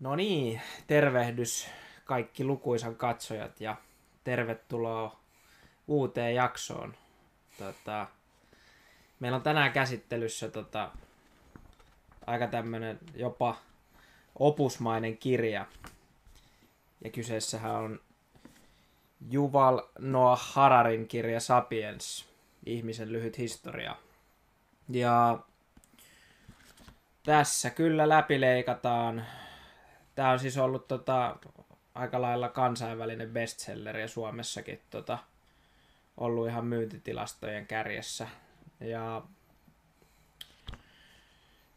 No niin, tervehdys kaikki lukuisan katsojat ja tervetuloa uuteen jaksoon. Tota, meillä on tänään käsittelyssä tota, aika tämmönen jopa opusmainen kirja. Ja kyseessähän on Juval Noah Hararin kirja Sapiens, ihmisen lyhyt historia. Ja tässä kyllä läpileikataan. Tämä on siis ollut tota, aika lailla kansainvälinen bestseller ja Suomessakin tota, ollut ihan myyntitilastojen kärjessä. Ja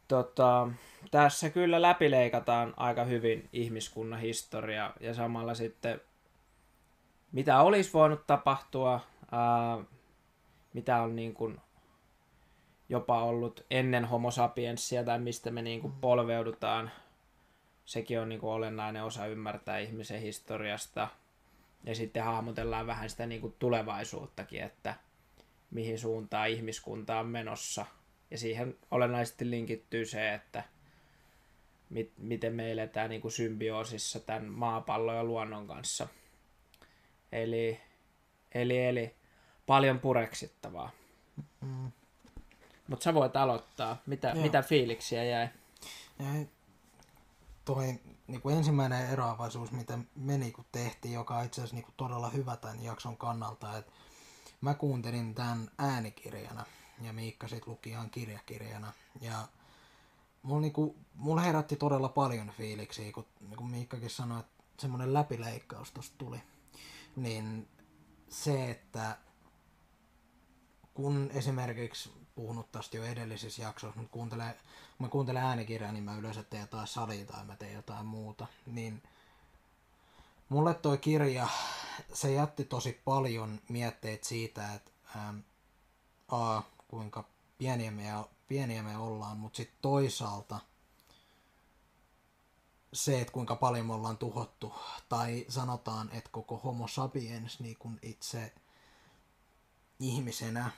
tota, tässä kyllä läpileikataan aika hyvin ihmiskunnan historia ja samalla sitten mitä olisi voinut tapahtua, ää, mitä on niin kuin jopa ollut ennen homo sapiensia tai mistä me niin kuin polveudutaan. Sekin on niin kuin olennainen osa ymmärtää ihmisen historiasta. Ja sitten hahmotellaan vähän sitä niin kuin tulevaisuuttakin, että mihin suuntaan ihmiskunta on menossa. Ja siihen olennaisesti linkittyy se, että mit, miten me eletään niin kuin symbioosissa tämän maapallon ja luonnon kanssa. Eli, eli, eli paljon pureksittavaa. Mm. Mutta sä voit aloittaa. Mitä, mitä fiiliksiä jäi? jäi toi niin kuin ensimmäinen eroavaisuus, mitä me niin kuin tehtiin, joka on itse asiassa niin kuin todella hyvä tämän jakson kannalta, että mä kuuntelin tämän äänikirjana ja Miikka sitten luki ihan kirjakirjana. Ja mulla, niinku, mulla herätti todella paljon fiiliksiä, kun niinku Miikkakin sanoi, että semmoinen läpileikkaus tosta tuli. Niin se, että kun esimerkiksi puhunut tästä jo edellisissä jaksoissa, mutta kuuntelen, mä kuuntelen äänikirjaa, niin mä yleensä teen jotain salia tai mä teen jotain muuta. Niin mulle toi kirja, se jätti tosi paljon mietteitä siitä, että ähm, a, kuinka pieniä me, pieniä me ollaan, mutta sitten toisaalta se, että kuinka paljon me ollaan tuhottu, tai sanotaan, että koko homo sapiens niin kun itse ihmisenä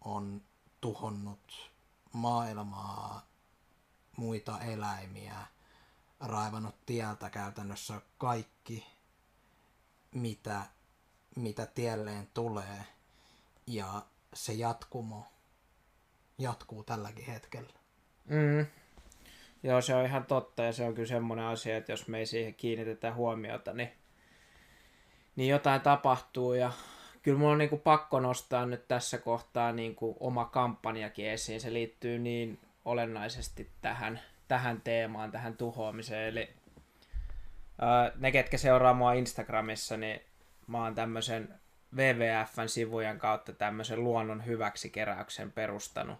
on tuhonnut maailmaa, muita eläimiä, raivannut tieltä käytännössä kaikki, mitä, mitä tielleen tulee. Ja se jatkumo jatkuu tälläkin hetkellä. Mm. Joo, se on ihan totta ja se on kyllä semmoinen asia, että jos me ei siihen kiinnitetä huomiota, niin, niin jotain tapahtuu ja kyllä mulla on niin kuin pakko nostaa nyt tässä kohtaa niin kuin oma kampanjakin esiin. Se liittyy niin olennaisesti tähän, tähän teemaan, tähän tuhoamiseen. Eli ää, ne, ketkä seuraa mua Instagramissa, niin mä oon tämmöisen WWFn sivujen kautta tämmöisen luonnon hyväksi keräyksen perustanut.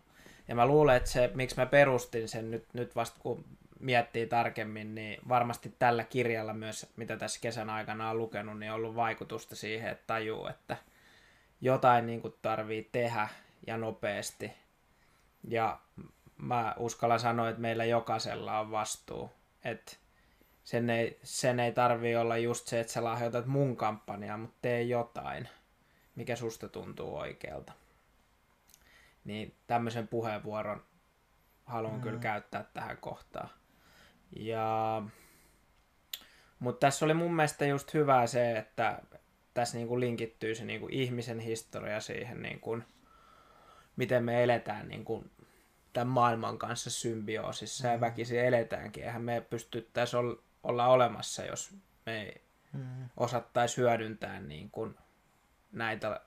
Ja mä luulen, että se, miksi mä perustin sen nyt, nyt vasta kun miettii tarkemmin, niin varmasti tällä kirjalla myös, mitä tässä kesän aikana on lukenut, niin on ollut vaikutusta siihen, että tajuu, että – jotain niin kuin tarvii tehdä ja nopeasti. Ja mä uskallan sanoa, että meillä jokaisella on vastuu. Että sen ei, sen ei tarvi olla just se, että sä lahjoitat mun kampanjaa, mutta tee jotain, mikä susta tuntuu oikealta. Niin tämmöisen puheenvuoron haluan mm. kyllä käyttää tähän kohtaan. Ja... Mutta tässä oli mun mielestä just hyvä se, että tässä niin kuin linkittyy se niin kuin ihmisen historia siihen, niin kuin, miten me eletään niin kuin, tämän maailman kanssa symbioosissa mm. ja väkisin eletäänkin. Eihän me pystyttäisi olla olemassa, jos me ei mm. osattaisi hyödyntää niin kuin, näitä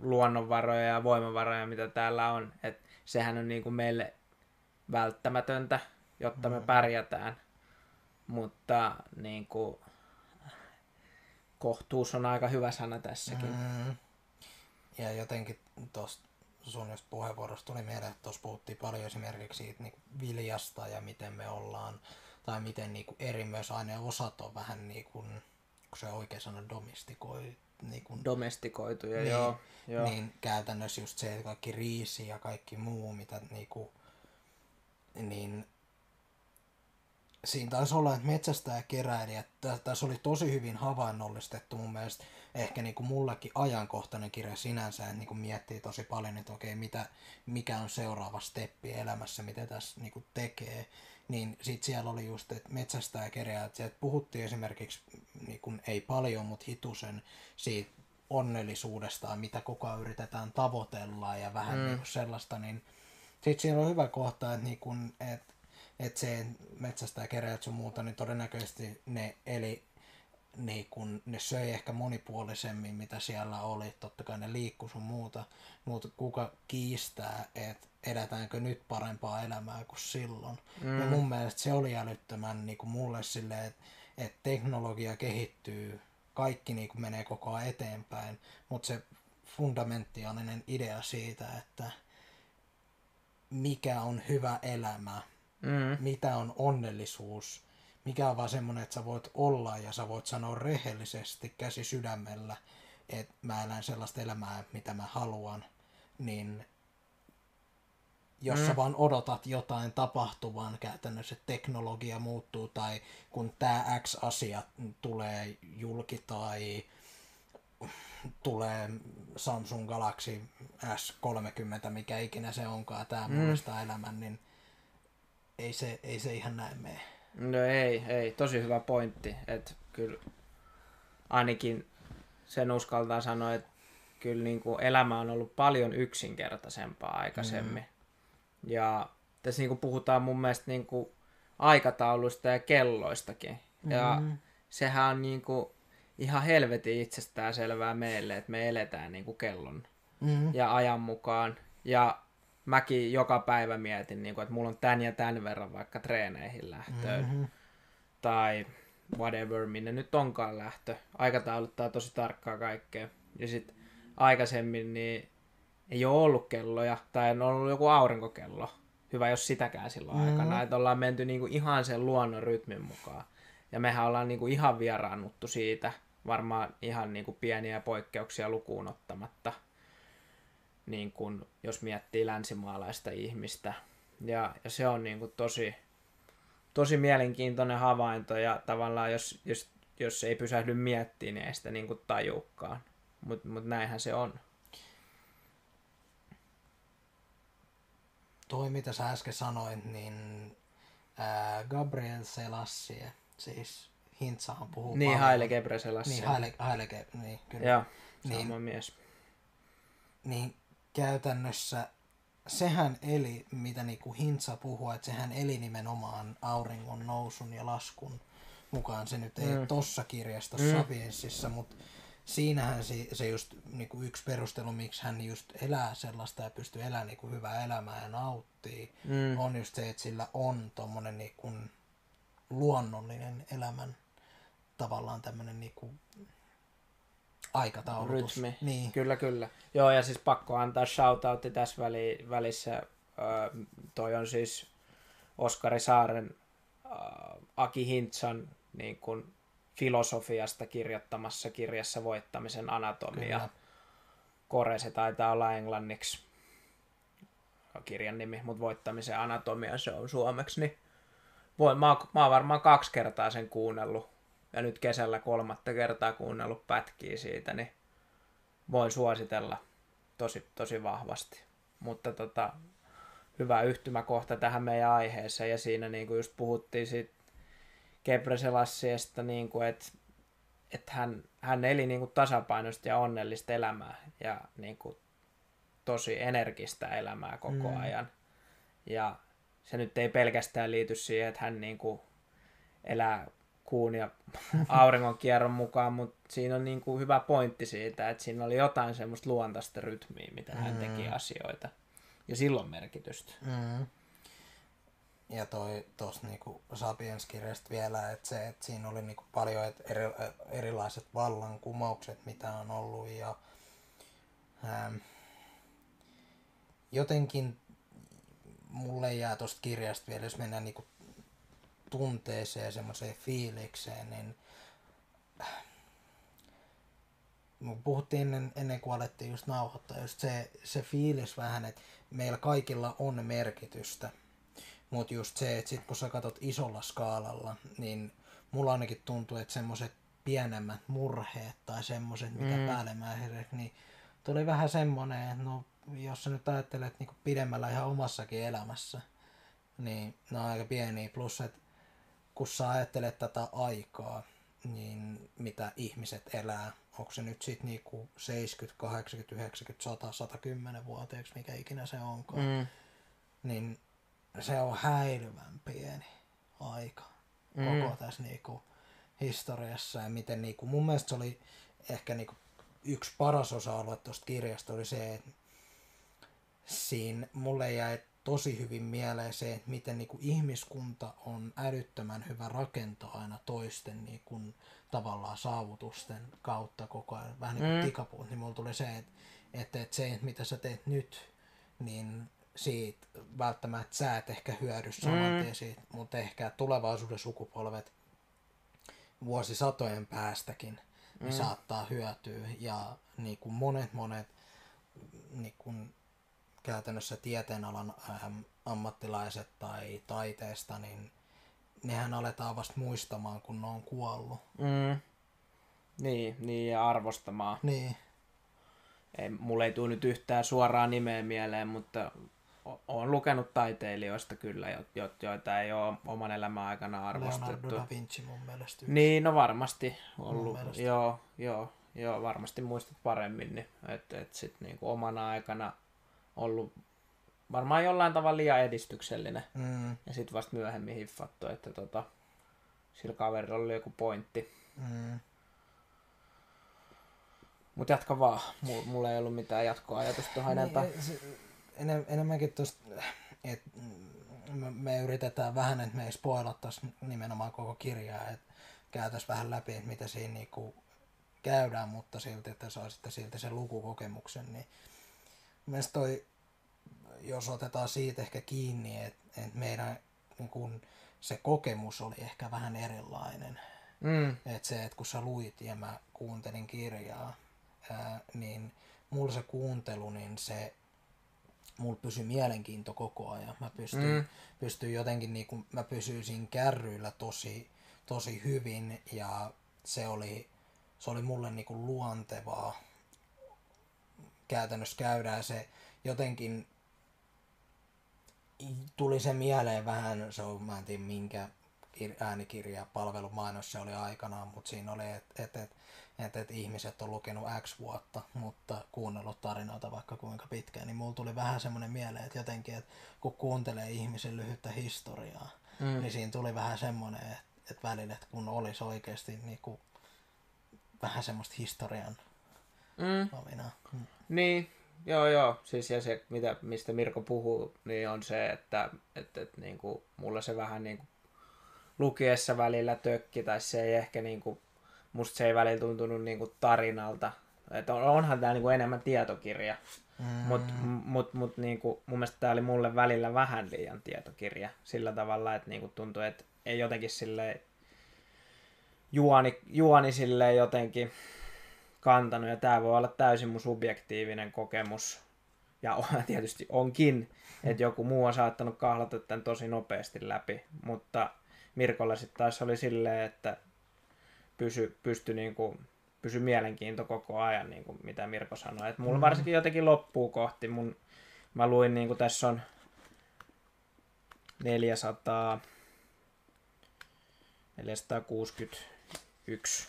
luonnonvaroja ja voimavaroja, mitä täällä on. Et sehän on niin kuin meille välttämätöntä, jotta me mm. pärjätään. Mutta niin kuin, kohtuus on aika hyvä sana tässäkin. Mm. Ja jotenkin tuosta sun just puheenvuorosta tuli mieleen, että tuossa puhuttiin paljon esimerkiksi siitä niin viljasta ja miten me ollaan, tai miten niin kuin eri myös osat on vähän niin kuin, kun se oikein sana domestikoi, niin kuin, domestikoituja, niin, joo, joo. Niin käytännössä just se, että kaikki riisi ja kaikki muu, mitä niin kuin, niin siinä taisi olla, että metsästäjä keräilijä, tässä oli tosi hyvin havainnollistettu mun mielestä ehkä niin kuin mullekin ajankohtainen kirja sinänsä, että niin kuin miettii tosi paljon, että okei, mitä, mikä on seuraava steppi elämässä, mitä tässä niin kuin tekee. niin sit siellä oli just, että metsästää kerää, että sieltä puhuttiin esimerkiksi, niin kun, ei paljon, mutta hitusen siitä onnellisuudesta, mitä koko ajan yritetään tavoitella ja vähän mm. niin sellaista, niin sitten siinä on hyvä kohta, että, niin kun, että, että se metsästää keräät sun muuta, niin todennäköisesti ne eli niin kun ne söi ehkä monipuolisemmin, mitä siellä oli. Totta kai ne liikkui sun muuta, mutta kuka kiistää, että edetäänkö nyt parempaa elämää kuin silloin. Mm. Ja mun mielestä se oli älyttömän niin kuin mulle silleen, että, että teknologia kehittyy, kaikki niin kuin menee koko ajan eteenpäin, mutta se fundamentaalinen idea siitä, että mikä on hyvä elämä, mm. mitä on onnellisuus, mikä on vaan semmoinen, että sä voit olla ja sä voit sanoa rehellisesti käsi sydämellä, että mä elän sellaista elämää, mitä mä haluan, niin jos mm. sä vaan odotat jotain tapahtuvan, käytännössä teknologia muuttuu tai kun tämä X-asia tulee julki tai tulee Samsung Galaxy S30, mikä ikinä se onkaan, tämä mm. muistaa elämän, niin ei se, ei se ihan näin mene. No ei, ei. Tosi hyvä pointti. Että kyllä ainakin sen uskaltaa sanoa, että kyllä niin kuin elämä on ollut paljon yksinkertaisempaa aikaisemmin. Mm. Ja tässä niin kuin puhutaan mun mielestä niin kuin aikatauluista ja kelloistakin. Mm. Ja sehän on niin kuin ihan helvetin itsestään selvää meille, että me eletään niin kuin kellon mm. ja ajan mukaan. Ja mäkin joka päivä mietin, niin kuin, että mulla on tän ja tän verran vaikka treeneihin lähtöön. Mm-hmm. Tai whatever, minne nyt onkaan lähtö. Aikatauluttaa tosi tarkkaa kaikkea. Ja sitten aikaisemmin niin ei ole ollut kelloja, tai on ollut joku aurinkokello. Hyvä, jos sitäkään silloin mm-hmm. aikana. Että ollaan menty niinku ihan sen luonnon rytmin mukaan. Ja mehän ollaan niinku ihan vieraannuttu siitä, varmaan ihan niinku pieniä poikkeuksia lukuun ottamatta niin kuin, jos miettii länsimaalaista ihmistä. Ja, ja se on niin kuin, tosi, tosi mielenkiintoinen havainto ja tavallaan jos, jos, jos ei pysähdy miettimään, niin ei sitä niin kuin tajuukaan. Mutta mut näinhän se on. Toi mitä sä äsken sanoit, niin ää, Gabriel Selassie, siis Hintsahan puhuu Niin, Haile Gebre Selassie. Niin, Haile, Haile niin kyllä. Joo, niin, mies. Niin käytännössä sehän eli, mitä niinku Hintsa puhuu, että sehän eli nimenomaan auringon nousun ja laskun mukaan. Se nyt ei mm. ole tossa kirjasta mm. Sapiensissa, mutta siinähän se, se just niinku yksi perustelu, miksi hän just elää sellaista ja pystyy elämään niinku hyvää elämää ja nauttii, mm. on just se, että sillä on tommonen niinku luonnollinen elämän tavallaan tämmöinen niinku aikataulutus. Rytmi. Niin. Kyllä, kyllä. Joo, ja siis pakko antaa shoutoutti tässä väli, välissä. Öö, toi on siis Oskari Saaren äh, Aki Hintsan niin kuin filosofiasta kirjoittamassa kirjassa Voittamisen anatomia. Kyllä. Kore, se taitaa olla englanniksi kirjan nimi, mutta Voittamisen anatomia se on suomeksi. Niin voin, mä, mä oon varmaan kaksi kertaa sen kuunnellut ja nyt kesällä kolmatta kertaa kuunnellut pätkiä siitä, niin voin suositella tosi, tosi vahvasti. Mutta tota, hyvä yhtymäkohta tähän meidän aiheeseen ja siinä niin kuin just puhuttiin siitä Gebreselassiesta, niin kuin, että, että hän, hän eli niin kuin tasapainoista ja onnellista elämää ja niin kuin tosi energistä elämää koko mm. ajan. Ja se nyt ei pelkästään liity siihen, että hän niin kuin elää kuun ja auringon kierron mukaan, mutta siinä on niin kuin hyvä pointti siitä, että siinä oli jotain semmoista luontaista rytmiä, mitä hän teki mm. asioita. Ja silloin merkitystä. Mm. Ja toi tuossa niinku Sapiens-kirjasta vielä, että se, että siinä oli niinku paljon et eri, erilaiset vallankumoukset, mitä on ollut ja ähm, jotenkin mulle jää tuosta kirjasta vielä, jos mennään niinku tunteeseen ja semmoiseen fiilikseen, niin puhuttiin ennen, ennen kuin alettiin just nauhoittaa, just se, se fiilis vähän, että meillä kaikilla on merkitystä, mutta just se, että sit kun sä katsot isolla skaalalla, niin mulla ainakin tuntuu, että semmoiset pienemmät murheet tai semmoiset, mitä mm. päällemmäiset, niin tuli vähän semmoinen, että no, jos sä nyt ajattelet niin pidemmällä ihan omassakin elämässä, niin ne on aika pieniä. Plus, että kun sä ajattelet tätä aikaa, niin mitä ihmiset elää, onko se nyt sitten niinku 70, 80, 90, 100, 110 vuoteeksi, mikä ikinä se onkaan, Mm. niin se on häilyvän pieni aika Mm. koko tässä niinku historiassa ja miten niinku, mun mielestä se oli ehkä niinku yksi paras osa-alue tuosta kirjasta oli se, että siinä mulle jäi tosi hyvin mieleen se, että miten niinku ihmiskunta on älyttömän hyvä rakentaa aina toisten niinku, tavallaan saavutusten kautta koko ajan. Vähän niin kuin Mm. tikapuut, niin mulla tuli se, että, että, että se, että mitä sä teet nyt, niin siitä välttämättä sä et ehkä hyödy saman tien siitä, mutta ehkä tulevaisuuden sukupolvet vuosisatojen päästäkin niin saattaa hyötyä ja niin kuin monet monet niin kuin käytännössä tieteenalan ammattilaiset tai taiteesta, niin nehän aletaan vasta muistamaan, kun ne on kuollut. Mm. Niin, niin ja arvostamaan. Niin, Ei, mulle ei tule nyt yhtään suoraa nimeä mieleen, mutta olen lukenut taiteilijoista kyllä, jo, jo, joita ei ole oman elämän aikana arvostettu. Leonardo da Vinci mun mielestä. yksi. Niin, no varmasti ollut. Joo, joo, joo, varmasti muistat paremmin, niin, että et sit niinku omana aikana ollut varmaan jollain tavalla liian edistyksellinen. Mm, Ja sitten vasta myöhemmin hiffattu, että tota, sillä kaverilla oli joku pointti. mm. Mutta jatka vaan. Mulla, mulla ei ollut mitään jatkoajatusta tuohon enempää. Niin, enem, enemmänkin tuosta, että me, me yritetään vähän, että me ei spoilattaisi nimenomaan koko kirjaa, että käytäisiin vähän läpi, että mitä siinä niinku käydään, mutta silti, että saa sitten silti sen lukukokemuksen, niin mielestäni toi, jos otetaan siitä ehkä kiinni, että, että meidän niin kun, se kokemus oli ehkä vähän erilainen. Mm, Että se, että kun sä luit ja mä kuuntelin kirjaa, ää, niin mulla se kuuntelu, niin se, mulla pysyi mielenkiinto koko ajan. Mä pystyin, Mm. pystyin jotenkin, niin kuin, mä pysyisin kärryillä tosi, tosi hyvin ja se oli, se oli mulle niin kuin luontevaa käytännössä käydään se jotenkin tuli se mieleen vähän, se on, mä en tiedä minkä kir- äänikirja palvelumainos se oli aikanaan, mutta siinä oli, että et, et, et, et ihmiset on lukenut X vuotta, mutta kuunnellut tarinoita vaikka kuinka pitkään, niin mulla tuli vähän semmoinen mieleen, että jotenkin, että kun kuuntelee ihmisen lyhyttä historiaa, mm. niin siinä tuli vähän semmoinen, että, että välillä, että kun olisi oikeasti niin kuin, vähän semmoista historian mm. ominaa. Mm. Niin, joo joo. Siis ja se, mitä, mistä Mirko puhuu, niin on se, että et, et, niinku, mulla se vähän niinku, lukiessa välillä tökki, tai se ei ehkä niinku, musta se ei välillä tuntunut niinku tarinalta. Et on, onhan tämä niinku enemmän tietokirja, Mm. mutta mut, mut, niinku, mun mielestä tämä oli mulle välillä vähän liian tietokirja. Sillä tavalla, että niinku tuntui, että ei jotenkin silleen juoni, juoni silleen jotenkin kantanut. Ja tämä voi olla täysin mun subjektiivinen kokemus. Ja on, tietysti onkin, että joku muu on saattanut kahlata tämän tosi nopeasti läpi. Mutta Mirkolla sitten taas oli silleen, että pysy, pysty niinku, pysy mielenkiinto koko ajan, niin kuin mitä Mirko sanoi. Et mulla varsinkin jotenkin loppuu kohti. Mun, mä luin, niin kuin tässä on 400, 461,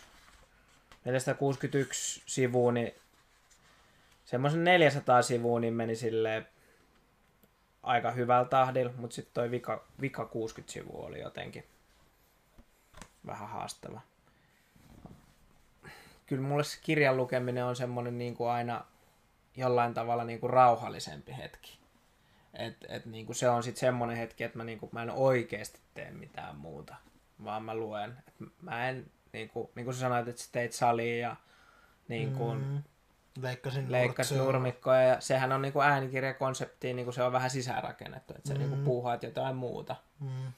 461 sivua, niin semmoisen 400 sivua niin meni silleen aika hyvällä tahdilla, mutta sitten toi vika, vika 60 sivua oli jotenkin vähän haastava. Kyllä mulle se kirjan lukeminen on semmoinen niin kuin aina jollain tavalla niin kuin rauhallisempi hetki. Et, et niin kuin se on sitten semmoinen hetki, että mä, niin kuin, mä en oikeasti tee mitään muuta, vaan mä luen. Et mä en, niin kuin, niin kuin sä sanoit, että sä teit saliin ja niin kuin, mm. Leikkasin leikkas nurkseja. nurmikkoja ja sehän on niin kuin äänikirjakonseptiin, niin kuin se on vähän sisäänrakennettu, että sä mm. niin kuin puuhaat jotain muuta. Mm.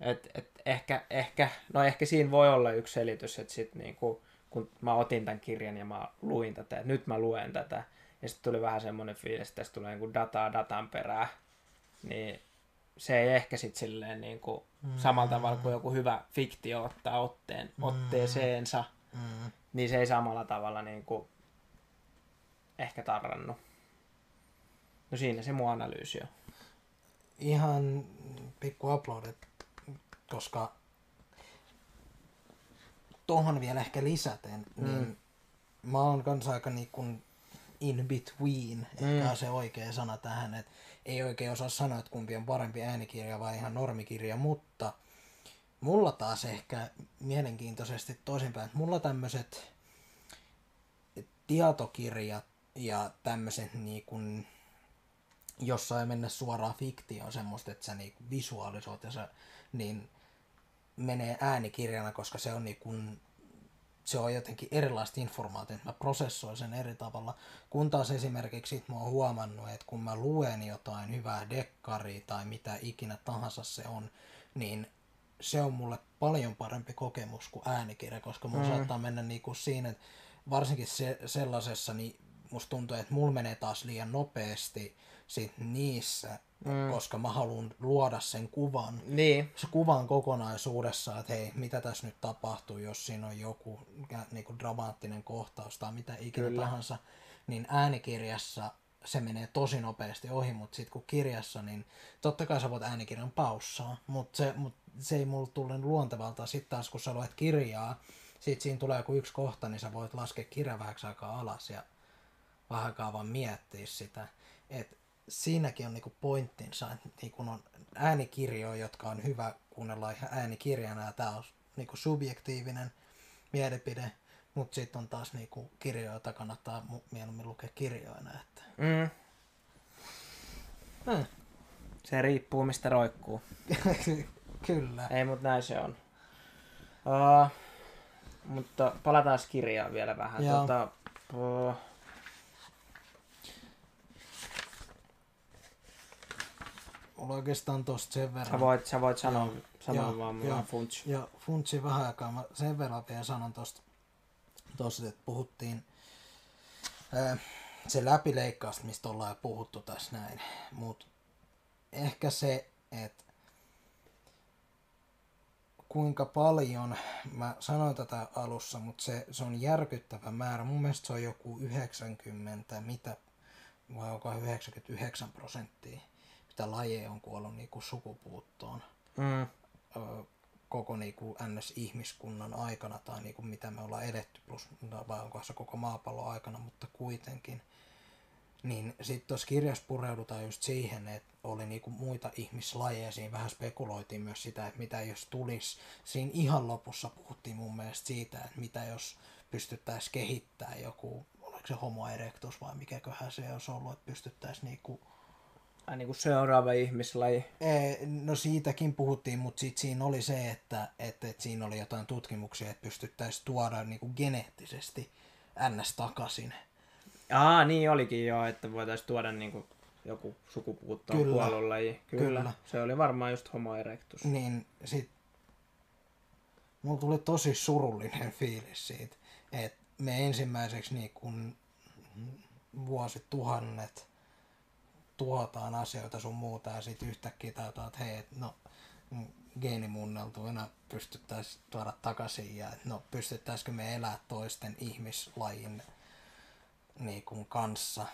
Et, et ehkä, ehkä, no ehkä siinä voi olla yksi selitys, että sit niinku, kun mä otin tämän kirjan ja mä luin tätä, että nyt mä luen tätä, ja sitten tuli vähän semmoinen fiilis, että tässä tulee niinku dataa datan perää, niin se ei ehkä sitten silleen niinku, Mm. samalla tavalla kuin joku hyvä fiktio ottaa otteen, otteeseensa, Mm. niin se ei samalla tavalla niinku ehkä tarrannut. No siinä se mun analyysi on. ihan pikku uploadit, koska tuohon vielä ehkä lisäten, mm. niin mä oon kanssa aika niin kuin in between, mm. ehkä on se oikea sana tähän, että ei oikein osaa sanoa, että kumpi on parempi äänikirja vai ihan normikirja, mutta mulla taas ehkä mielenkiintoisesti toisinpäin, että mulla tämmöiset tietokirjat ja tämmöiset kuin, jossa ei mennä suoraan fiktioon semmoista, että sä niin visualisoit ja sä, niin menee äänikirjana, koska se on kuin, se on jotenkin erilaista informaatiota, mä prosessoin sen eri tavalla. Kun taas esimerkiksi mä oon huomannut, että kun mä luen jotain hyvää dekkaria tai mitä ikinä tahansa se on, niin se on mulle paljon parempi kokemus kuin äänikirja, koska mun mm. saattaa mennä niinku siinä, että varsinkin se, sellaisessa, niin musta tuntuu, että mulla menee taas liian nopeasti sit niissä, mm. koska mä haluan luoda sen kuvan. Niin. Se kuvan kokonaisuudessa, että hei, mitä tässä nyt tapahtuu, jos siinä on joku niin kuin dramaattinen kohtaus tai mitä ikinä Kyllä. tahansa. Niin äänikirjassa se menee tosi nopeasti ohi, mutta sitten kun kirjassa, niin totta kai sä voit äänikirjan paussaa, mutta se, mut se ei mulle tule luontevalta. Sitten taas kun sä luet kirjaa, sitten siinä tulee joku yksi kohta, niin sä voit laskea kirjan vähäksi aikaa alas ja vähän aikaa vaan miettiä sitä. Et siinäkin on niinku pointtinsa, että niinku on äänikirjoja, jotka on hyvä kuunnella ihan äänikirjana ja tämä on niinku subjektiivinen mielipide, mutta sitten on taas niinku kirjoja, joita kannattaa mieluummin lukea kirjoina. Että... Mm. Hmm. Se riippuu mistä roikkuu. Kyllä. Ei, mutta näin se on. Uh, mutta palataan kirjaan vielä vähän. Joo. Tota, uh, mulla oikeastaan tosta sen verran. Sä voit, sä voit sanoa, ja, sanoa ja, vaan, mulla on funtsi. Ja funtsi vähän aikaa. Mä sen verran vielä sanon tosta, tosta että puhuttiin ää, se läpileikkausta, mistä ollaan jo puhuttu tässä näin. Mut ehkä se, että kuinka paljon, mä sanoin tätä alussa, mutta se, se on järkyttävä määrä. Mun mielestä se on joku 90, mitä, vai onko 99 prosenttia mitä lajeja on kuollut niin kuin sukupuuttoon mm. ö, koko niin kuin NS-ihmiskunnan aikana tai niin kuin mitä me ollaan edetty, plus vai onko se koko maapallon aikana, mutta kuitenkin. Niin sitten tuossa kirjassa pureudutaan just siihen, että oli niinku muita ihmislajeja, siinä vähän spekuloitiin myös sitä, että mitä jos tulisi, siinä ihan lopussa puhuttiin mun mielestä siitä, että mitä jos pystyttäisiin kehittämään joku, oliko se homo erectus vai mikäköhän se olisi ollut, että pystyttäisiin niinku Ai niin kuin seuraava ihmislaji. No siitäkin puhuttiin, mutta sit siinä oli se, että, että, että siinä oli jotain tutkimuksia, että pystyttäisiin tuoda niin kuin geneettisesti ns. takaisin. Aa, niin olikin jo, että voitaisiin tuoda niin kuin joku sukupuuttoon Kyllä. laji. Kyllä. Kyllä. Se oli varmaan just homo erectus. Niin sit mulla tuli tosi surullinen fiilis siitä, että me ensimmäiseksi niin kuin vuosituhannet tuhotaan asioita sun muuta ja sitten yhtäkkiä tajutaan, että hei, no geenimuunneltuina pystyttäisiin tuoda takaisin ja no pystyttäisikö me elää toisten ihmislajin niin kuin kanssa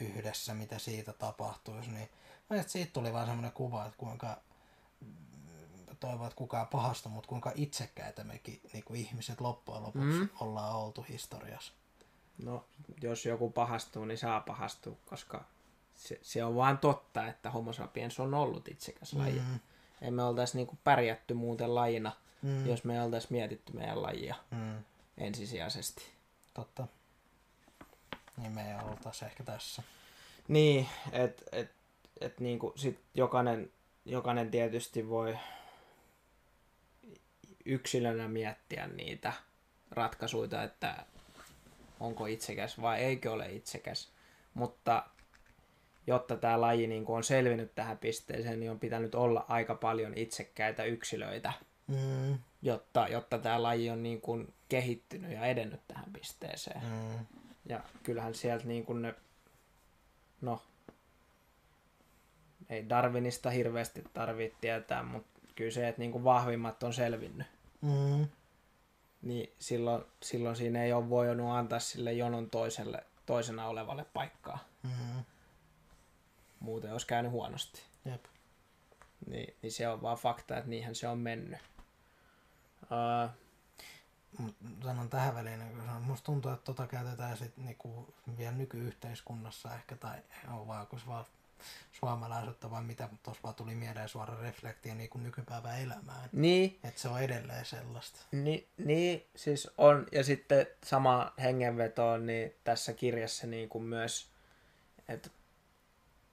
yhdessä, mitä siitä tapahtuisi, niin no, siitä tuli vaan semmoinen kuva, että kuinka toivon, että kukaan pahastu, mutta kuinka itsekkäitä mekin niin kuin ihmiset loppujen lopuksi mm. ollaan oltu historiassa. No, jos joku pahastuu, niin saa pahastua, koska se, se on vaan totta, että homo sapiens on ollut itsekäs laji. Mm. Ei me oltaisi niinku pärjätty muuten lajina, mm. jos me oltaisi mietitty meidän lajia mm. ensisijaisesti. Totta. Niin me ei oltaisi ehkä tässä. Niin, että et, et niinku sit jokainen, jokainen tietysti voi yksilönä miettiä niitä ratkaisuja, että onko itsekäs vai eikö ole itsekäs. Mutta jotta tämä laji niin on selvinnyt tähän pisteeseen, niin on pitänyt olla aika paljon itsekkäitä yksilöitä, mm. jotta, jotta tämä laji on niin kuin kehittynyt ja edennyt tähän pisteeseen. Mm. Ja kyllähän sieltä niin kuin ne, no, ei Darwinista hirveästi tarvitse tietää, mutta kyllä se, että niin kuin vahvimmat on selvinnyt. Mm. Niin silloin, silloin siinä ei ole voinut antaa sille jonon toiselle, toisena olevalle paikkaa. Mm muuten olisi käynyt huonosti. Jep. Niin, niin se on vaan fakta, että niinhän se on mennyt. Uh, Mut sanon tähän väliin, kun sanon, musta tuntuu, että tota käytetään sit niinku vielä nykyyhteiskunnassa ehkä, tai on vaan, kun vaan suomalaisuutta vai mitä, mutta tuossa vaan tuli mieleen suora reflektio niin kuin nykypäivän elämään. Niin. Että se on edelleen sellaista. Ni, niin, siis on. Ja sitten sama hengenveto niin tässä kirjassa niin kuin myös, että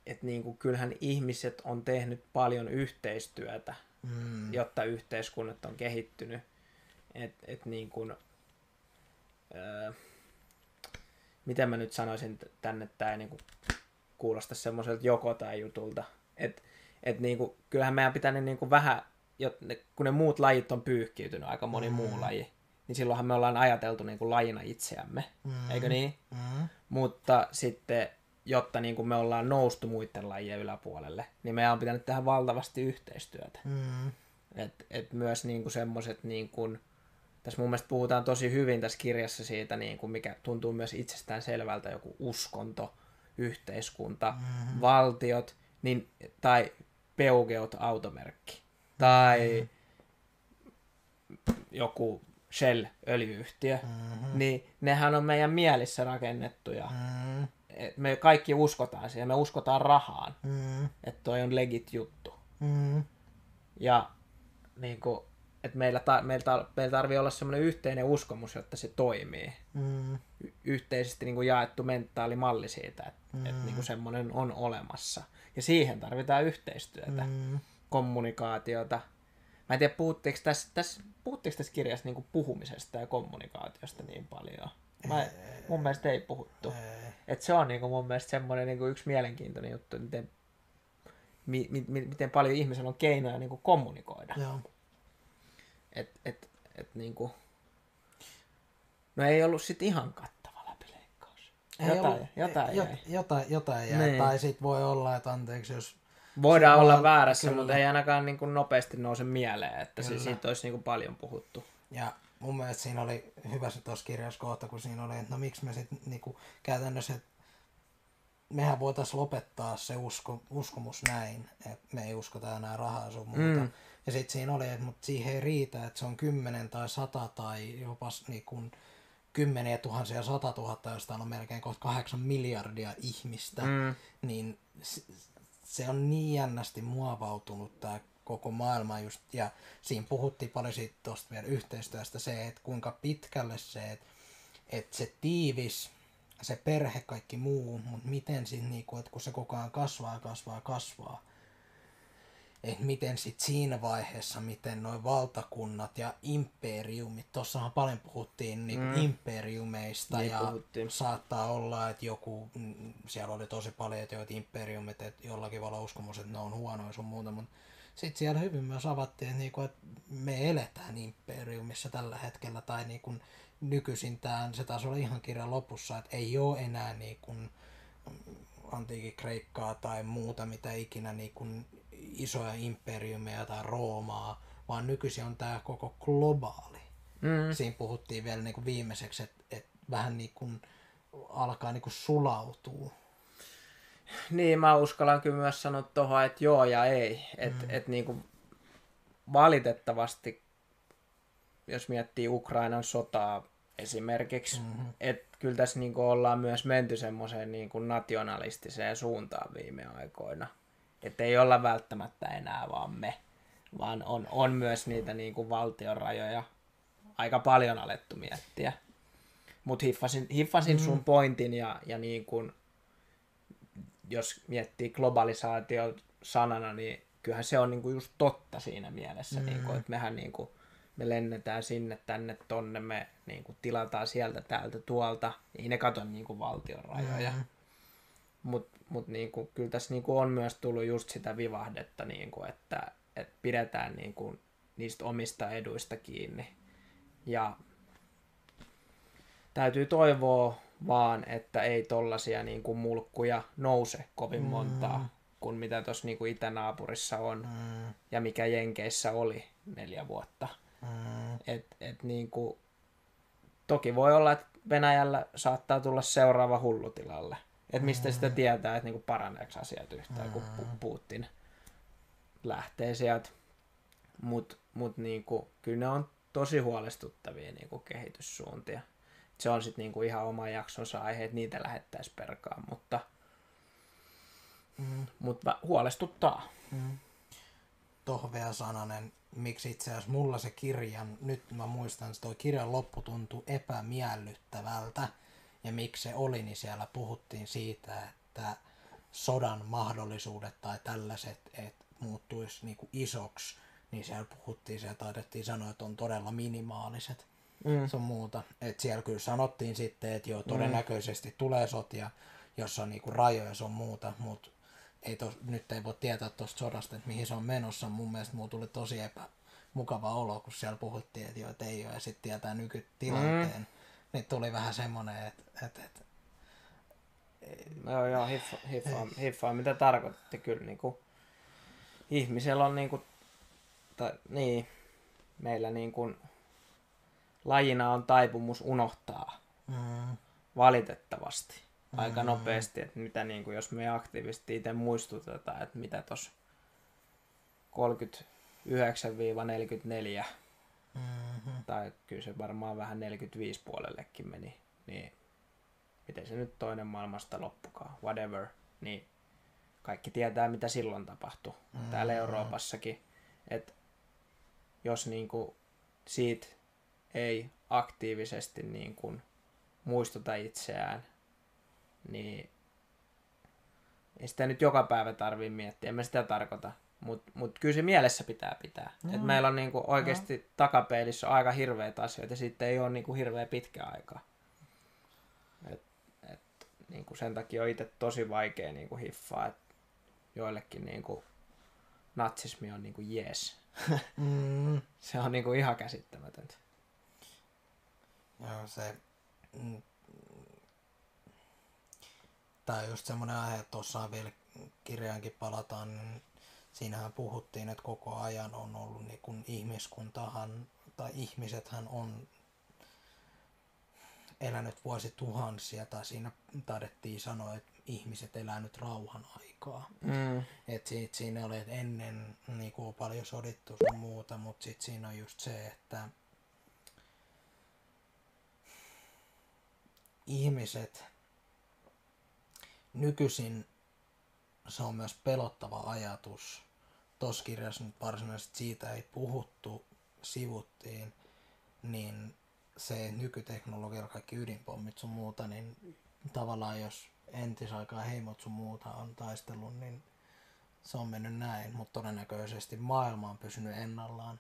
et niin kuin kyllähän ihmiset on tehnyt paljon yhteistyötä, mm. jotta yhteiskunnat on kehittynyt. Et, et niin kuin, öö, miten mä nyt sanoisin tänne, tämä ei niin kuin kuulosta semmoiselta joko tai jutulta. Et, et niinku, kyllähän meidän pitää ne niinku vähän, kun ne muut lajit on pyyhkiytynyt, aika moni mm. muu laji, niin silloinhan me ollaan ajateltu niinku lajina itseämme, mm. eikö niin? Mm. Mutta sitten, jotta niinku me ollaan noustu muiden lajien yläpuolelle, niin meidän on pitänyt tehdä valtavasti yhteistyötä. Mm. Et, et myös niinku semmoiset, niinku, tässä mun mielestä puhutaan tosi hyvin tässä kirjassa siitä, niinku, mikä tuntuu myös itsestään selvältä, joku uskonto, yhteiskunta, mm-hmm. valtiot niin, tai Peugeot automerkki tai mm-hmm. joku Shell öljyyhtiö, mm-hmm. niin nehän on meidän mielissä rakennettuja. Mm-hmm. Me kaikki uskotaan siihen, me uskotaan rahaan, mm-hmm. että toi on legit juttu. Mm-hmm. Ja niin kuin, että meillä, ta, meillä, meillä tarvii olla semmoinen yhteinen uskomus, jotta se toimii. Mm. Y- yhteisesti niin kuin jaettu mentaalimalli siitä, että mm. että niin semmoinen on olemassa. Ja siihen tarvitaan yhteistyötä, mm. kommunikaatiota. Mä en tiedä, puhuttiinko tässä, tässä, puhuttiinko tässä kirjassa niin kuin puhumisesta ja kommunikaatiosta niin paljon. Mä, mun mielestä ei puhuttu. Ei. Et se on niin kuin mun mielestä semmoinen niin kuin yksi mielenkiintoinen juttu, miten, mi, mi, miten paljon ihmisellä on keinoja niin kuin kommunikoida. Joo. Et, et, et niinku... No ei ollut sit ihan kattava läpileikkaus. Jotain, ollut, jotain, jäi. Jotain, jotain jäi. Niin. Tai sit voi olla, että anteeksi, jos... Voidaan olla väärässä, kyllä. mutta ei ainakaan niin kuin nopeasti nouse mieleen, että kyllä. siitä olisi niin kuin paljon puhuttu. Ja mun mielestä siinä oli hyvä se tuossa kirjassa kohta, kun siinä oli, että no miksi me sitten niin käytännössä, että mehän voitaisiin lopettaa se usko, uskomus näin, että me ei uskota enää rahaa sun muuta. Mm. Ja sitten siinä oli, että mutta siihen ei riitä, että se on kymmenen tai sata tai jopa niin kuin kymmeniä tuhansia, sata tuhatta, josta on melkein kohta kahdeksan miljardia ihmistä, mm. niin se on niin jännästi muovautunut tämä koko maailma just, ja siinä puhuttiin paljon siitä tuosta vielä yhteistyöstä se, että kuinka pitkälle se, että, että se tiivis, se perhe, kaikki muu, mutta miten siinä, niin kuin, että kun se koko ajan kasvaa, kasvaa, kasvaa, että miten sit siinä vaiheessa, miten noin valtakunnat ja imperiumit, tuossahan paljon puhuttiin niin mm. imperiumeista niin ja puhuttiin. saattaa olla, että joku, mm, siellä oli tosi paljon, että joit imperiumit, että jollakin olla uskomus, että ne on huonoja sun muuta, mutta sitten siellä hyvin myös avattiin, että, niinku, että me eletään imperiumissa tällä hetkellä, tai niinku nykyisin tämän, se taisi olla ihan kirjan lopussa, että ei ole enää niinku antiikin Kreikkaa tai muuta, mitä ikinä niinku isoja imperiumeja tai Roomaa, vaan nykyisin on tämä koko globaali. Mm. Siinä puhuttiin vielä niin kuin viimeiseksi, että, että vähän niin kuin alkaa niin kuin sulautuu. Niin, mä uskallan kyllä myös sanoa tuohon, että joo ja ei. Että mm. et niin kuin valitettavasti, jos miettii Ukrainan sotaa esimerkiksi, mm-hmm. että kyllä tässä niin kuin ollaan myös menty semmoiseen niin kuin nationalistiseen suuntaan viime aikoina että ei olla välttämättä enää vaan me, vaan on, on myös niitä niin kuin valtion rajoja aika paljon alettu miettiä. Mutta hiffasin, hiffasin mm. sun pointin ja, ja niin kuin, jos miettii globalisaatio sanana, niin kyllähän se on niin kuin just totta siinä mielessä, mm. niin kuin, että mehän niin kuin, me lennetään sinne, tänne, tonne, me niin kuin, tilataan sieltä, täältä, tuolta. Ei ne kato niin kuin valtion rajoja. Mm. Mutta mut niinku, kyllä tässä niinku on myös tullut just sitä vivahdetta, niinku, että et pidetään niinku niistä omista eduista kiinni. Ja täytyy toivoa vaan, että ei tollasia niinku mulkkuja nouse kovin mm. montaa, mm. kuin mitä tuossa niinku itänaapurissa on mm. ja mikä Jenkeissä oli neljä vuotta. Mm. Et, et niinku, toki voi olla, että Venäjällä saattaa tulla seuraava hullutilalle. Että mistä mm. sitä tietää, että niinku paraneeko asiat yhtään, mm. kun Putin lähtee sieltä. Mutta mut niinku, kyllä ne on tosi huolestuttavia niinku kehityssuuntia. Se on sitten niinku ihan oma jaksonsa aihe, että niitä lähettäisiin perkaan, mutta Mm. mutta huolestuttaa. Mm. Tuohon vielä sananen, miksi itse asiassa mulla se kirjan, nyt mä muistan, että toi kirjan loppu tuntui epämiellyttävältä. Ja miksi se oli, niin siellä puhuttiin siitä, että sodan mahdollisuudet tai tällaiset, että muuttuisi niinku isoksi, niin siellä puhuttiin, siellä taidettiin sanoa, että on todella minimaaliset. Mm. sun muuta. Et siellä kyllä sanottiin sitten, että joo, todennäköisesti tulee sotia, jossa on niinku rajoja sun muuta, mutta ei tos, nyt ei voi tietää tuosta sodasta, että mihin se on menossa. Mun mielestä mulla tuli tosi epämukava olo, kun siellä puhuttiin, että joo, että ei ole, ja sitten tietää nykytilanteen. Mm. Niin tuli vähän semmoinen, että, että, että Joo, joo, hiffa, hiffaa, hiffaa, mitä tarkoitti kyllä niinku, ihmisellä on niinku, tai, niin, meillä niinku, lajina on taipumus unohtaa. Mm, valitettavasti. Aika nopeasti, että mitä niinku, jos me aktiivisesti itse muistutetaan, että mitä tuossa 39-44 mm, tai kyllä se varmaan vähän 45 puolellekin meni, niin miten se nyt toinen maailmasta loppukaan, whatever, niin kaikki tietää, mitä silloin tapahtui mm. täällä Euroopassakin, että jos niinku siitä ei aktiivisesti niinku muistuta itseään, niin ei sitä nyt joka päivä tarvii miettiä, en mä sitä tarkoita, mutta mut kyllä se mielessä pitää pitää. Mm. Et meillä on niinku oikeasti mm. takapeilissä aika hirveitä asioita ja sitten ei ole niinku hirveä pitkä aika. Et, et, niinku sen takia on itse tosi vaikea niinku hiffaa, että joillekin niinku natsismi on niinku jees. mm. se on niinku ihan käsittämätöntä. Joo, se... Mm, Tämä on just semmoinen aihe, että tuossa vielä kirjaankin palataan, niin siinähän puhuttiin, että koko ajan on ollut niin kuin ihmiskuntahan, tai ihmisethän on elänyt vuosituhansia, tai siinä taidettiin sanoa, että ihmiset elää nyt rauhan aikaa. Mm. Et sit siinä oli, että ennen niin kuin on paljon sodittu sun muuta, mutta sitten siinä on just se, että ihmiset nykyisin se on myös pelottava ajatus. Tuossa kirjassa nyt varsinaisesti siitä ei puhuttu, sivuttiin, niin se nykyteknologia, kaikki ydinpommit sun muuta, niin tavallaan jos entisaikaa heimot sun muuta on taistellut, niin se on mennyt näin, mutta todennäköisesti maailma on pysynyt ennallaan.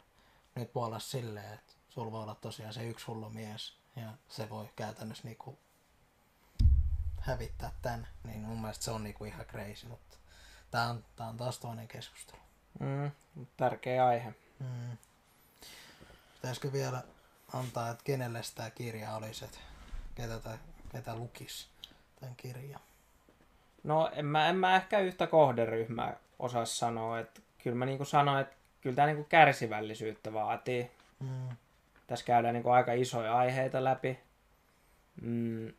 Nyt voi olla silleen, että sulla voi olla tosiaan se yksi hullu mies ja se voi käytännössä niinku hävittää tän, niin mun mielestä se on niinku ihan crazy, mutta tää on, tää on taas toinen keskustelu. Mm. Tärkeä aihe. Mm. Pitäisikö vielä antaa, että kenelle tämä kirja olisi, että ketä, tai, ketä lukisi tämän kirjan? No en mä, en mä ehkä yhtä kohderyhmää osaa sanoa, että kyllä mä niinku sanoin, että kyllä tämä niinku kärsivällisyyttä vaatii. Mm. Tässä käydään niinku aika isoja aiheita läpi. Mm,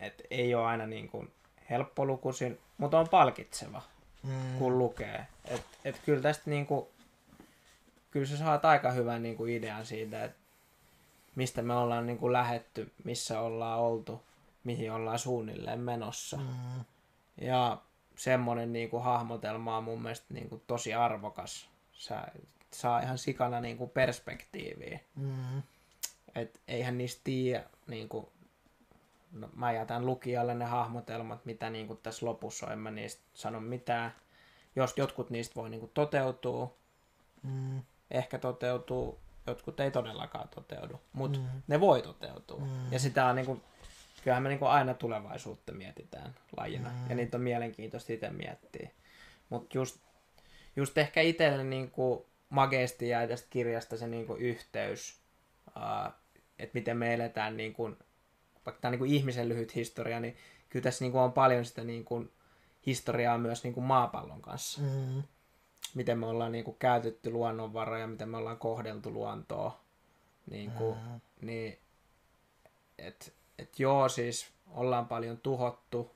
et ei ole aina niinku helppolukuisin, mutta on palkitseva, Mm. kun lukee. Et, et kyllä tästä niinku, kyllä sä saat aika hyvän niinku idean siitä, että mistä me ollaan niinku lähetty, missä ollaan oltu, mihin ollaan suunnilleen menossa. Mm. Ja semmonen niinku hahmotelma on mun mielestä niinku tosi arvokas. Sä saa ihan sikana niinku perspektiiviä. Mm. Et eihän niistä tiedä, niinku, no, mä jätän lukijalle ne hahmotelmat, mitä niinku tässä lopussa on, en mä niistä sano mitään. Jos jotkut niistä voi niinku toteutua, Mm. ehkä toteutuu, jotkut ei todellakaan toteudu, mutta Mm. ne voi toteutua. Mm. Ja sitä on niinku, kyllähän me niinku aina tulevaisuutta mietitään lajina, Mm. ja niitä on mielenkiintoista itse miettiä. Mutta just, just ehkä itselle niinku mageesti jäi tästä kirjasta se niinku yhteys, uh, että miten me eletään, niinku, vaikka tämä on niinku ihmisen lyhyt historia, niin kyllä tässä niinku on paljon sitä niinku historiaa myös niinku maapallon kanssa Mm. miten me ollaan niinku käytetty luonnonvaroja, miten me ollaan kohdeltu luontoa. Niinku, Mm. niin, et, et joo, siis ollaan paljon tuhottu,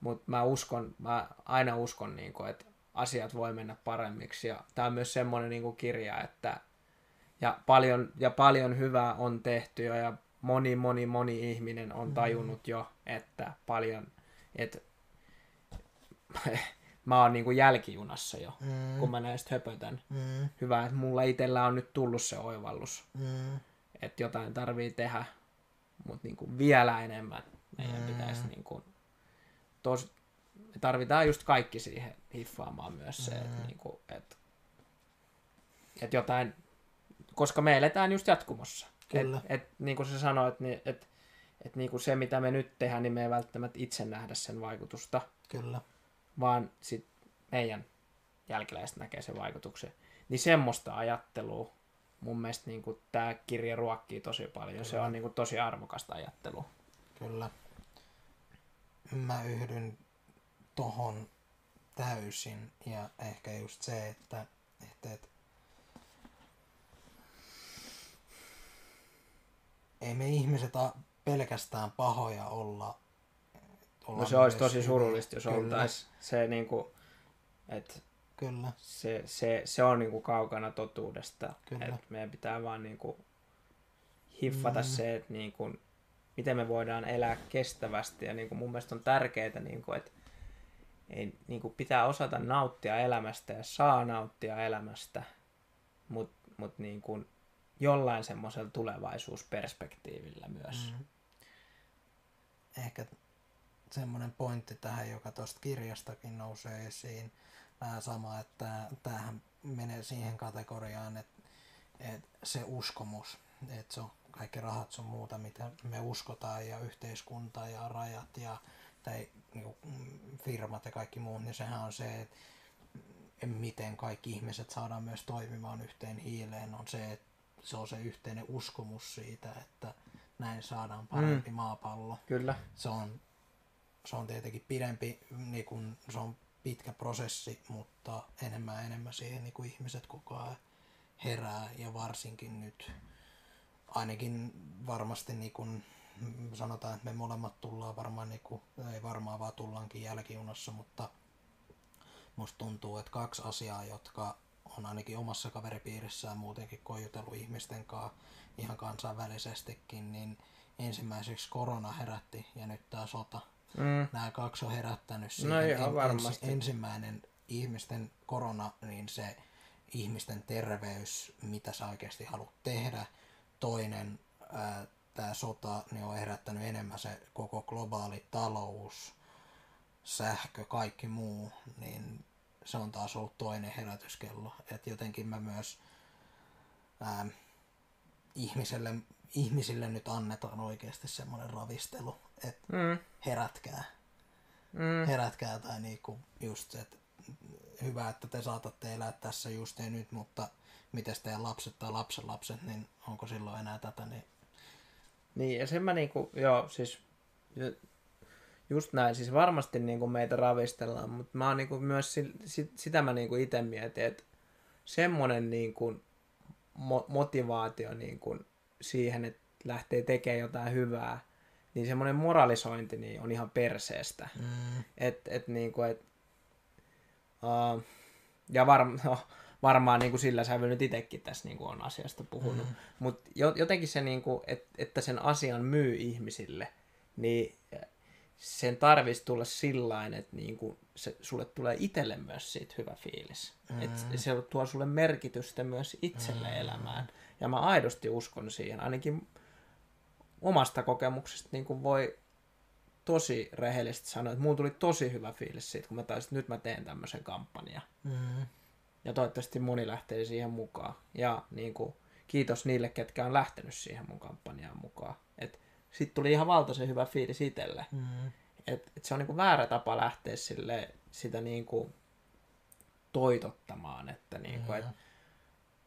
mutta mä uskon, mä aina uskon, niinku, että asiat voi mennä paremmiksi. Ja tämä on myös semmoinen niin kuin kirja, että ja paljon, ja paljon hyvää on tehty jo, ja moni, moni, moni ihminen on tajunnut mm. jo, että paljon, että mä oon niinku jälkijunassa jo, mm. kun mä näistä höpötän. Mm. Hyvä, että mulla itsellä on nyt tullut se oivallus, mm. että jotain tarvii tehdä, mutta niinku vielä enemmän meidän mm. pitäisi niinku, tos, me tarvitaan just kaikki siihen hiffaamaan myös se, mm. että niinku, et, et jotain, koska me eletään just jatkumossa. Kyllä. Et, et, niin kuin sä sanoit, niin, että et, niin kuin se, mitä me nyt tehdään, niin me ei välttämättä itse nähdä sen vaikutusta. Kyllä vaan sit meidän jälkeläiset näkee sen vaikutuksen. Niin semmoista ajattelua mun mielestä niin tämä kirja ruokkii tosi paljon. Kyllä. Se on niin kuin, tosi arvokasta ajattelua. Kyllä. Mä yhdyn tohon täysin ja ehkä just se, että, että, että ei me ihmiset pelkästään pahoja olla No se olisi tosi surullista, jos oltaisiin se niinku, että Kyllä. Se, se, se on niinku kaukana totuudesta. Kyllä. Et meidän pitää vaan niinku hiffata mm. se, että niinku, miten me voidaan elää kestävästi. Ja niinku mun mielestä on tärkeää, niinku, että ei, niinku pitää osata nauttia elämästä ja saa nauttia elämästä, mutta mut niinku jollain semmoisella tulevaisuusperspektiivillä myös. Mm. Ehkä semmoinen pointti tähän, joka tuosta kirjastakin nousee esiin. Vähän sama, että tämähän menee siihen kategoriaan, että, että se uskomus, että se on kaikki rahat sun muuta, mitä me uskotaan ja yhteiskunta ja rajat ja tai niin firmat ja kaikki muut, niin sehän on se, että miten kaikki ihmiset saadaan myös toimimaan yhteen hiileen, on se, että se on se yhteinen uskomus siitä, että näin saadaan parempi mm. maapallo. Kyllä. Se on se on tietenkin pidempi, niin kun, se on pitkä prosessi, mutta enemmän ja enemmän siihen niin kuin ihmiset koko ajan herää ja varsinkin nyt ainakin varmasti niin kuin sanotaan, että me molemmat tullaan varmaan, niin kuin, ei varmaan vaan tullaankin jälkijunassa, mutta musta tuntuu, että kaksi asiaa, jotka on ainakin omassa kaveripiirissään muutenkin kojutellut ihmisten kanssa ihan kansainvälisestikin, niin ensimmäiseksi korona herätti ja nyt tämä sota – Mm. Nämä kaksi on herättänyt no siihen. No ihan varmasti. Ens, ensimmäinen ihmisten korona, niin se ihmisten terveys, mitä sä oikeasti haluat tehdä. Toinen, tämä sota, niin on herättänyt enemmän se koko globaali talous, sähkö, kaikki muu, niin se on taas ollut toinen herätyskello. että jotenkin mä myös ää, ihmiselle, ihmisille nyt annetaan oikeasti semmoinen ravistelu, että mm. herätkää. Mm. Herätkää tai niinku just se, että hyvä, että te saatatte elää tässä just ja nyt, mutta miten teidän lapset tai lapset, niin onko silloin enää tätä, niin... Niin, ja sen mä niinku, joo, siis just näin, siis varmasti niinku meitä ravistellaan, mutta mä oon niinku myös sit, sitä mä niinku itse mietin, että semmonen niinku mo- motivaatio niinku siihen, että lähtee tekemään jotain hyvää, niin semmoinen moralisointi niin on ihan perseestä. Mm. Et, et niinku, et, uh, ja var, no, varmaan niin kuin sillä sävyllä nyt itsekin tässä niin kuin on asiasta puhunut. Mm. Mutta jotenkin se, niin kuin, et, että sen asian myy ihmisille, niin sen tarvitsisi tulla sillä että niin kuin se, sulle tulee itselle myös siitä hyvä fiilis. Mm. Et se tuo sulle merkitystä myös itselle mm. elämään. Ja mä aidosti uskon siihen. Ainakin omasta kokemuksesta niin kuin voi tosi rehellisesti sanoa, että mulla tuli tosi hyvä fiilis siitä, kun mä taisin, että nyt mä teen tämmöisen kampanjan. Mm. Ja toivottavasti moni lähtee siihen mukaan. Ja niin kuin, kiitos niille, ketkä on lähtenyt siihen mun kampanjaan mukaan. Sitten tuli ihan valtaisen hyvä fiilis itselle. Mm. Et, et se on niin kuin väärä tapa lähteä sille, sitä niin kuin toitottamaan, että niin kuin, mm. et,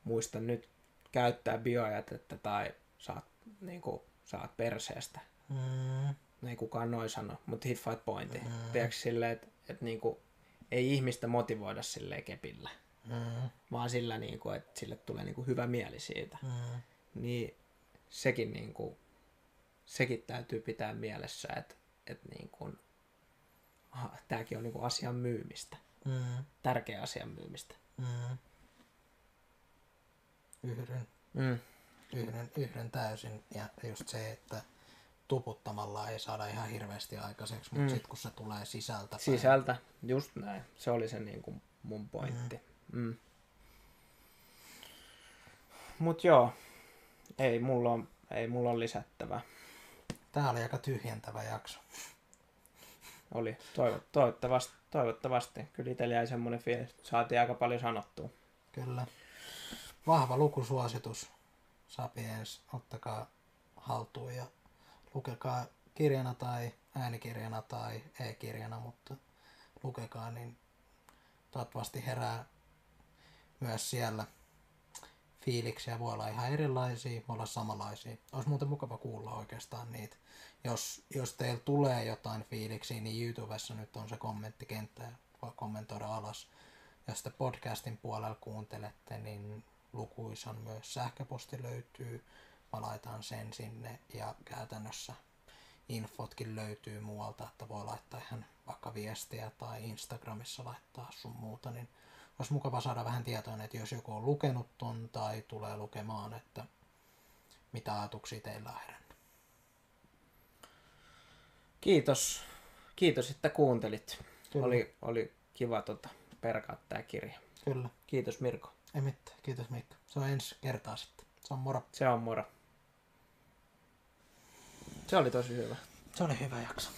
muista nyt käyttää biojätettä tai saat niin kuin, saat perseestä. Mm. Ei kukaan noin sano, mutta hiffaat pointti. Mm. Tiedätkö silleen, että et niinku, ei ihmistä motivoida silleen kepillä, mm. vaan sillä, niinku, että sille tulee niinku hyvä mieli siitä. Mm. Niin sekin, niinku, sekin täytyy pitää mielessä, että et niinku, tämäkin on niinku asian myymistä. Mm. tärkeä asian myymistä. Mm. Yhdyn, Mm. yhdyn, yhdyn täysin. Ja just se, että tuputtamalla ei saada ihan hirveästi aikaiseksi, mutta Mm. mm. sitten kun se tulee sisältä päin, Sisältä, just näin. Se oli se niin kuin mun pointti. Mm. Mut joo, ei mulla on, ei mulla on lisättävää. Tää oli aika tyhjentävä jakso. Oli toivo, toivottavasti, toivottavasti. Kyllä itsellä jäi semmoinen fiilis, että saatiin aika paljon sanottua. Kyllä. Vahva lukusuositus. Sapiens, ottakaa haltuun ja lukekaa kirjana tai äänikirjana tai e-kirjana, mutta lukekaa, niin toivottavasti herää myös siellä fiiliksiä. Voi olla ihan erilaisia, voi olla samanlaisia. Olisi muuten mukava kuulla oikeastaan niitä. Jos, jos teillä tulee jotain fiiliksiä, niin YouTubessa nyt on se kommenttikenttä ja voi kommentoida alas. Ja sitten podcastin puolella kuuntelette, niin lukuisan myös sähköposti löytyy. Mä laitan sen sinne ja käytännössä infotkin löytyy muualta, että voi laittaa ihan vaikka viestiä tai Instagramissa laittaa sun muuta, niin olisi mukava saada vähän tietoa, että jos joku on lukenut ton tai tulee lukemaan, että mitä ajatuksia teillä on herännyt. Kiitos. Kiitos, että kuuntelit. Kyllä. Oli, oli kiva tota, perkaa tää kirja. Kyllä, Kiitos Mirko. ei mitään. Kiitos Mikko. Se on ensi kertaa sitten. Se on moro. Se on moro. Se oli tosi hyvä. Se oli hyvä jakso.